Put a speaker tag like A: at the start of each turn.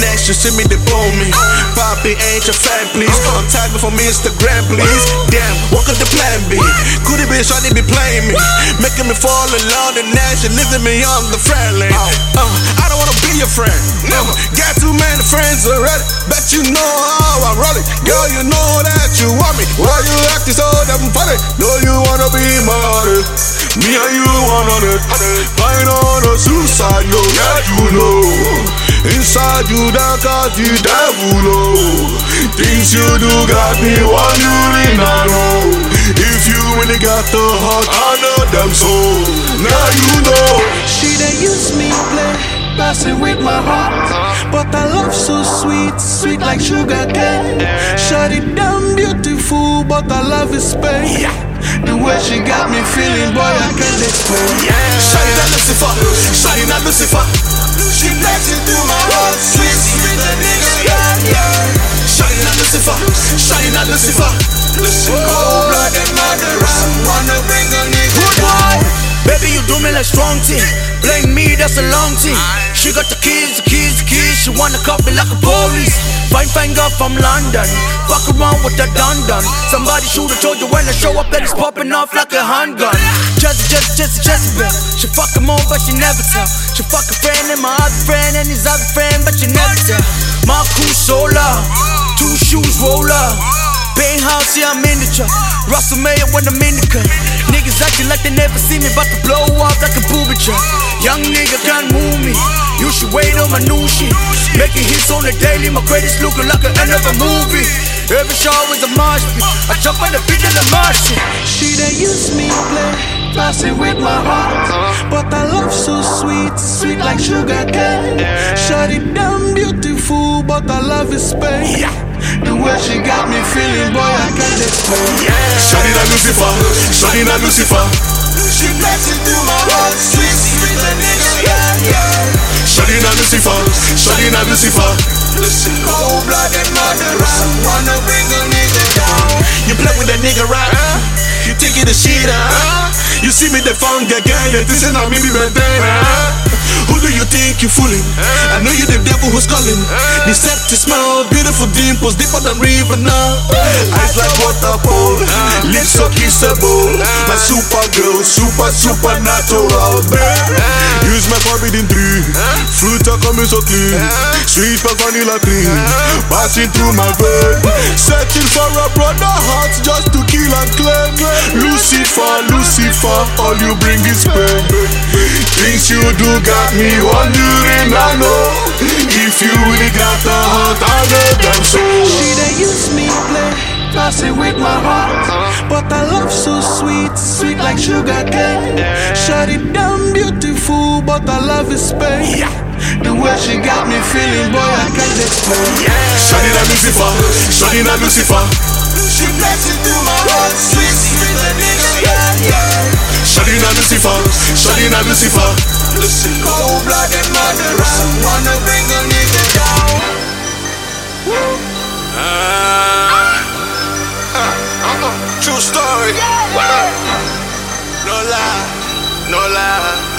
A: next, you see me, they bone me. Pappy ain't your fan, please. I'm tagging from Instagram, please. Damn, what could the plan be? Could it be shawty be playing me? Making me fall in love, the next, she leaving me on the friendly. Uh, I don't wanna be your friend. Never got too many friends already. Bet you know how I roll it. Girl, you know that you want me. Why you acting so damn funny? Know you wanna be my honey. Me and you one on it. Fine on a suicide note. Yeah, you know. Inside you, that got the devil know. Things you do got me wondering, I know. If you really got the heart, I know them so. Now you know.
B: She they use me play, passing with my heart. But I love so sweet, sweet like sugar cane. Shut it down, beautiful, but I love is pain. The way she got me feeling, boy, I can't explain.
A: Shawty not Lucifer, Shawty not Lucifer.
B: She
C: that's a long team. She got the keys, the keys, the keys. She wanna cop like a police. Fine, fine girl from London. Fuck around with the dun dun. Somebody should have told you when I show up that it's popping off like a handgun. Jesse, Jesse, Jesse, Jezebel. She fuck him on, but she never tell. She fuck a friend and my other friend and his other friend, but she never tell. My cool solar, two shoes roller. Penthouse, yeah, I'm in the truck. Russell Mayer when I'm in the cut. Niggas acting like they never see me, about to blow up like a booby truck. Young nigga can't move me. You should wait on my new shit. Making hits on the daily, my credits looking like an end of a movie. Every show is a march pit. I jump on the beat of the march shit.
B: She they use me play, passing with my heart. But I love so sweet, sweet like sugar cane. Shut it down, beautiful, but I love is pain. Feeling, boy, I can't explain.
A: Shawty not Lucifer, Shawty not Lucifer.
B: She blessed into my heart, sweet, sweet, the nigga, yeah, yeah.
A: Shawty not Lucifer, Shawty not Lucifer.
B: Cold blooded murderer, wanna bring a nigga down.
A: You play with that nigga, right? You take it a shit, huh? You see me the phone, get guy, this is not me, be huh? Who do you think you fooling? Know you the devil who's calling. Deceptive smile, beautiful dimples, deeper than river now. Eyes like waterfall, lips so kissable. My super girl, super supernatural. Use my forbidden tree, fruit are coming so clean, sweet but vanilla cream, passing through my vein. Searching for a brother heart just to kill and claim. Lucifer, Lucifer, all you bring is pain. Things you do got me wondering, I know If you really got the heart, I know them so
B: She they use me play, passing with my heart. But I love so sweet, sweet like sugar cane. Shut it down, beautiful, but I love is pain. The way she got me feeling, boy, I can't explain.
A: Shawty not Lucifer, Shawty not Lucifer
B: She blessed into my heart, sweet, sweet, the nigga, yeah, yeah.
A: Shawty not Lucifer, Shawty not Lucifer.
B: Cold blooded murderer, wanna bring a nigga down.
A: Ah, ah, ah, true story. No lie, no lie